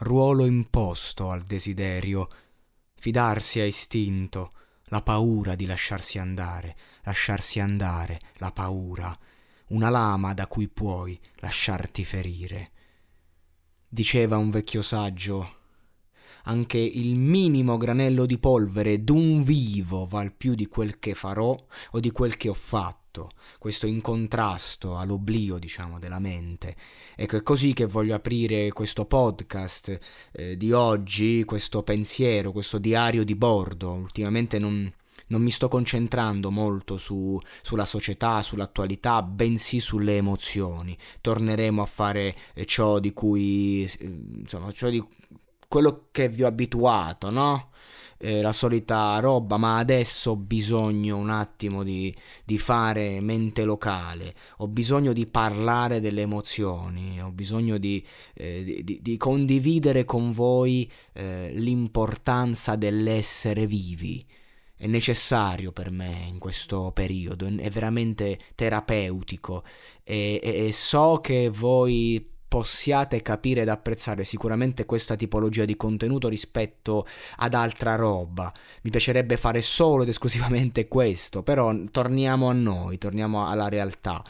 ruolo imposto al desiderio fidarsi a istinto, la paura di lasciarsi andare, lasciarsi andare, la paura, una lama da cui puoi lasciarti ferire. Diceva un vecchio saggio, anche il minimo granello di polvere d'un vivo val più di quel che farò o di quel che ho fatto questo incontrasto all'oblio, diciamo, della mente. Ecco, è così che voglio aprire questo podcast eh, di oggi, questo pensiero, questo diario di bordo. Ultimamente non, non mi sto concentrando molto su, sulla società, sull'attualità, bensì sulle emozioni. Torneremo a fare eh, ciò di cui, eh, insomma, ciò di quello che vi ho abituato, no? eh, la solita roba, ma adesso ho bisogno un attimo di, di, fare mente locale, ho bisogno di parlare delle emozioni, ho bisogno di, eh, di, di condividere con voi eh, l'importanza dell'essere vivi. È necessario per me in questo periodo, è veramente terapeutico e, e, e so che voi possiate capire ed apprezzare sicuramente questa tipologia di contenuto rispetto ad altra roba. Mi piacerebbe fare solo ed esclusivamente questo, però torniamo a noi, torniamo alla realtà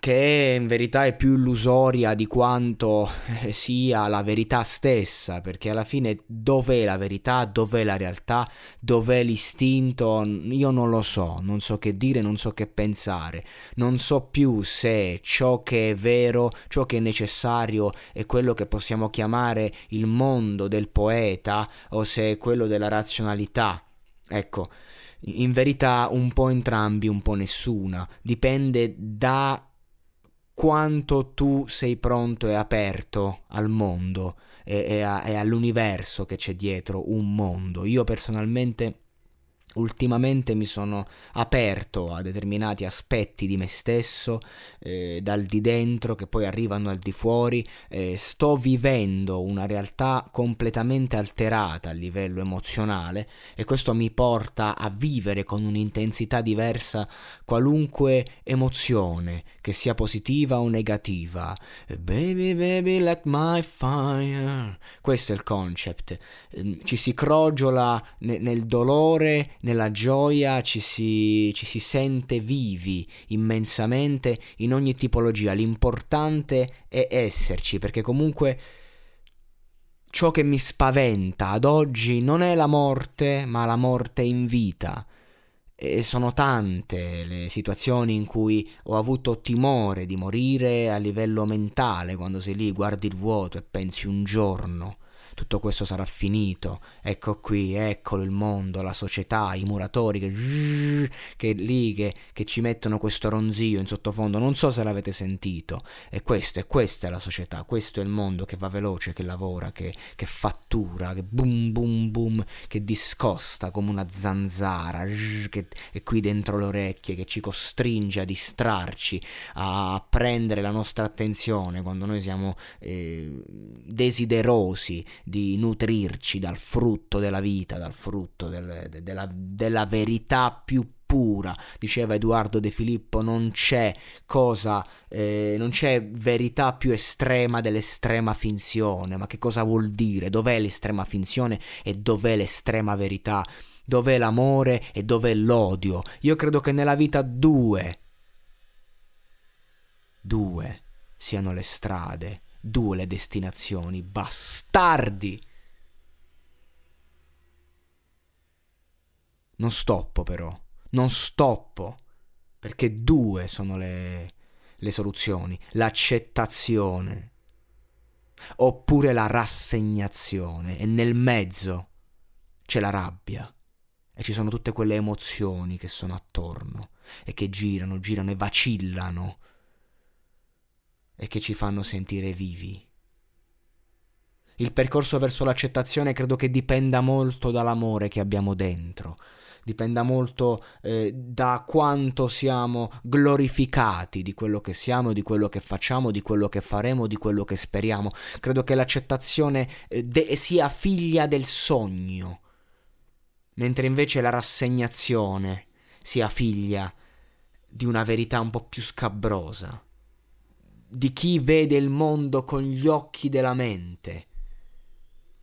che in verità è più illusoria di quanto eh, sia la verità stessa, perché alla fine dov'è la verità, dov'è la realtà, dov'è l'istinto, io non lo so, non so che dire, non so che pensare, non so più se ciò che è vero, ciò che è necessario è quello che possiamo chiamare il mondo del poeta o se è quello della razionalità. Ecco, in verità un po' entrambi, un po' nessuna, dipende da quanto tu sei pronto e aperto al mondo e, e, a, e all'universo che c'è dietro un mondo. Io personalmente ultimamente mi sono aperto a determinati aspetti di me stesso, eh, dal di dentro che poi arrivano al di fuori, eh, sto vivendo una realtà completamente alterata a livello emozionale e questo mi porta a vivere con un'intensità diversa qualunque emozione, che sia positiva o negativa. Baby, baby, like my fire. Questo è il concept. Ehm, ci si crogiola nel dolore, nella gioia ci si, ci si sente vivi immensamente in ogni tipologia. L'importante è esserci, perché comunque ciò che mi spaventa ad oggi non è la morte, ma la morte in vita. E sono tante le situazioni in cui ho avuto timore di morire a livello mentale, quando sei lì, guardi il vuoto e pensi un giorno tutto questo sarà finito, ecco qui, eccolo il mondo, la società, i muratori che, che lì che, che ci mettono questo ronzio in sottofondo, non so se l'avete sentito, e questo, e questa è la società, questo è il mondo che va veloce, che lavora, che, che fattura, che boom boom boom, che discosta come una zanzara, che è qui dentro le orecchie, che ci costringe a distrarci, a prendere la nostra attenzione quando noi siamo eh, desiderosi di nutrirci dal frutto della vita, dal frutto del, de, della, della verità più pura, diceva Edoardo De Filippo, non c'è cosa, eh, non c'è verità più estrema dell'estrema finzione, ma che cosa vuol dire? Dov'è l'estrema finzione e dov'è l'estrema verità? Dov'è l'amore e dov'è l'odio? Io credo che nella vita due, due siano le strade due le destinazioni, bastardi! Non stoppo però, non stoppo, perché due sono le, le soluzioni, l'accettazione oppure la rassegnazione e nel mezzo c'è la rabbia. E ci sono tutte quelle emozioni che sono attorno e che girano, girano e vacillano e che ci fanno sentire vivi. Il percorso verso l'accettazione credo che dipenda molto dall'amore che abbiamo dentro, dipenda molto eh, da quanto siamo glorificati di quello che siamo, di quello che facciamo, di quello che faremo, di quello che speriamo. Credo che l'accettazione eh, de- sia figlia del sogno, mentre invece la rassegnazione sia figlia di una verità un po' più scabrosa, di chi vede il mondo con gli occhi della mente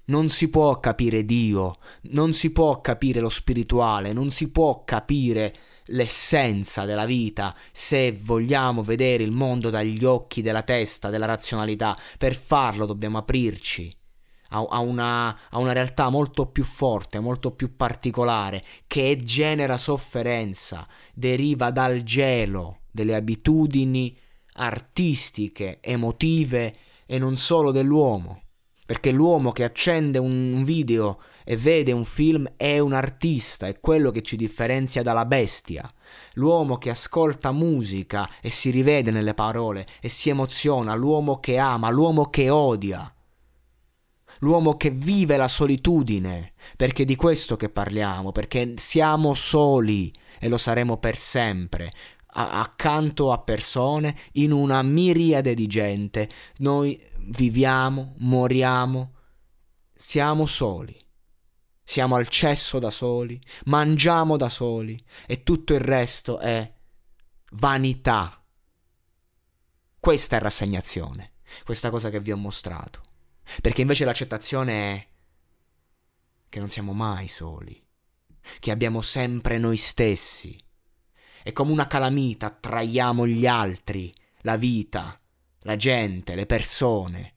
non si può capire Dio, non si può capire lo spirituale, non si può capire l'essenza della vita se vogliamo vedere il mondo dagli occhi della testa, della razionalità. Per farlo dobbiamo aprirci a, una, a una realtà molto più forte, molto più particolare, che genera sofferenza, deriva dal gelo delle abitudini artistiche, emotive e non solo dell'uomo. Perché l'uomo che accende un video e vede un film è un artista, è quello che ci differenzia dalla bestia. L'uomo che ascolta musica e si rivede nelle parole e si emoziona, l'uomo che ama, l'uomo che odia. L'uomo che vive la solitudine, perché è di questo che parliamo, perché siamo soli e lo saremo per sempre accanto a persone, in una miriade di gente. Noi viviamo, moriamo, siamo soli. Siamo al cesso da soli, mangiamo da soli e tutto il resto è vanità. Questa è rassegnazione, questa cosa che vi ho mostrato. Perché invece l'accettazione è che non siamo mai soli, che abbiamo sempre noi stessi e come una calamita traiamo gli altri, la vita, la gente, le persone.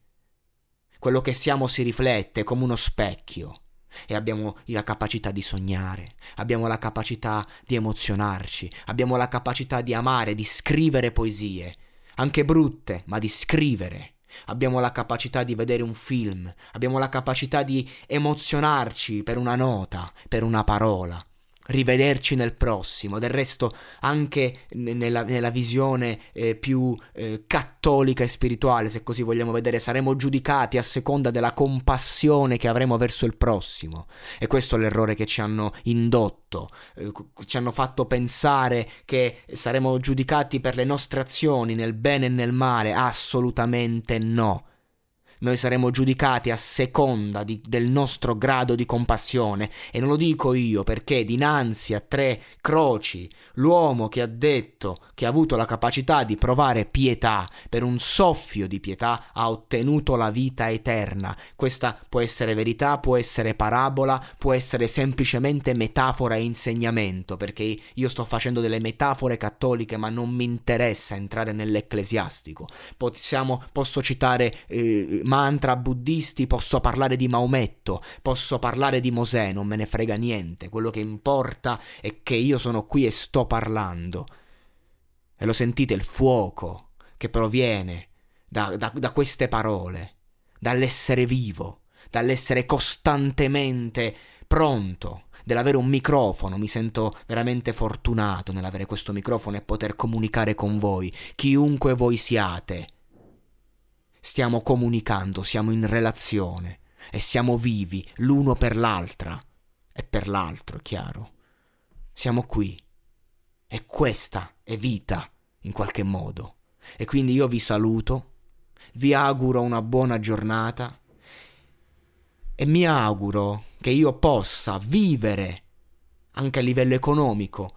Quello che siamo si riflette come uno specchio e abbiamo la capacità di sognare, abbiamo la capacità di emozionarci, abbiamo la capacità di amare, di scrivere poesie, anche brutte, ma di scrivere. Abbiamo la capacità di vedere un film, abbiamo la capacità di emozionarci per una nota, per una parola rivederci nel prossimo. Del resto, anche nella, nella visione eh, più eh, cattolica e spirituale, se così vogliamo vedere, saremo giudicati a seconda della compassione che avremo verso il prossimo. E questo è l'errore che ci hanno indotto, eh, ci hanno fatto pensare che saremo giudicati per le nostre azioni nel bene e nel male. Assolutamente no noi saremo giudicati a seconda di, del nostro grado di compassione. E non lo dico io perché dinanzi a tre croci, l'uomo che ha detto che ha avuto la capacità di provare pietà, per un soffio di pietà ha ottenuto la vita eterna. Questa può essere verità, può essere parabola, può essere semplicemente metafora e insegnamento, perché io sto facendo delle metafore cattoliche, ma non mi interessa entrare nell'ecclesiastico. Possiamo, posso citare eh, mantra buddisti, posso parlare di Maometto, posso parlare di Mosè, non me ne frega niente. Quello che importa è che io sono qui e sto parlando. E lo sentite il fuoco che proviene da, da, da queste parole, dall'essere vivo, dall'essere costantemente pronto, dell'avere un microfono. Mi sento veramente fortunato nell'avere questo microfono e poter comunicare con voi, chiunque voi siate stiamo comunicando, siamo in relazione e siamo vivi l'uno per l'altra e per l'altro, è chiaro. Siamo qui e questa è vita in qualche modo. E quindi io vi saluto, vi auguro una buona giornata e mi auguro che io possa vivere anche a livello economico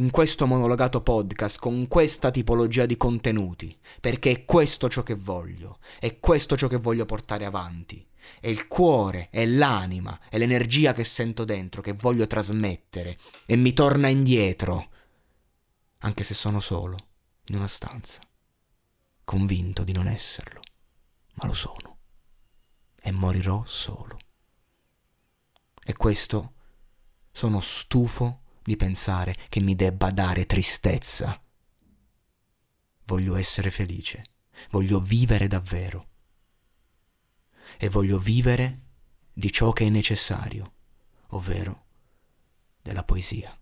in questo monologato podcast con questa tipologia di contenuti, perché è questo ciò che voglio, è questo ciò che voglio portare avanti. È il cuore, è l'anima, è l'energia che sento dentro, che voglio trasmettere e mi torna indietro, anche se sono solo, in una stanza, convinto di non esserlo, ma lo sono, e morirò solo. E questo sono stufo di pensare che mi debba dare tristezza. Voglio essere felice, voglio vivere davvero e voglio vivere di ciò che è necessario, ovvero della poesia.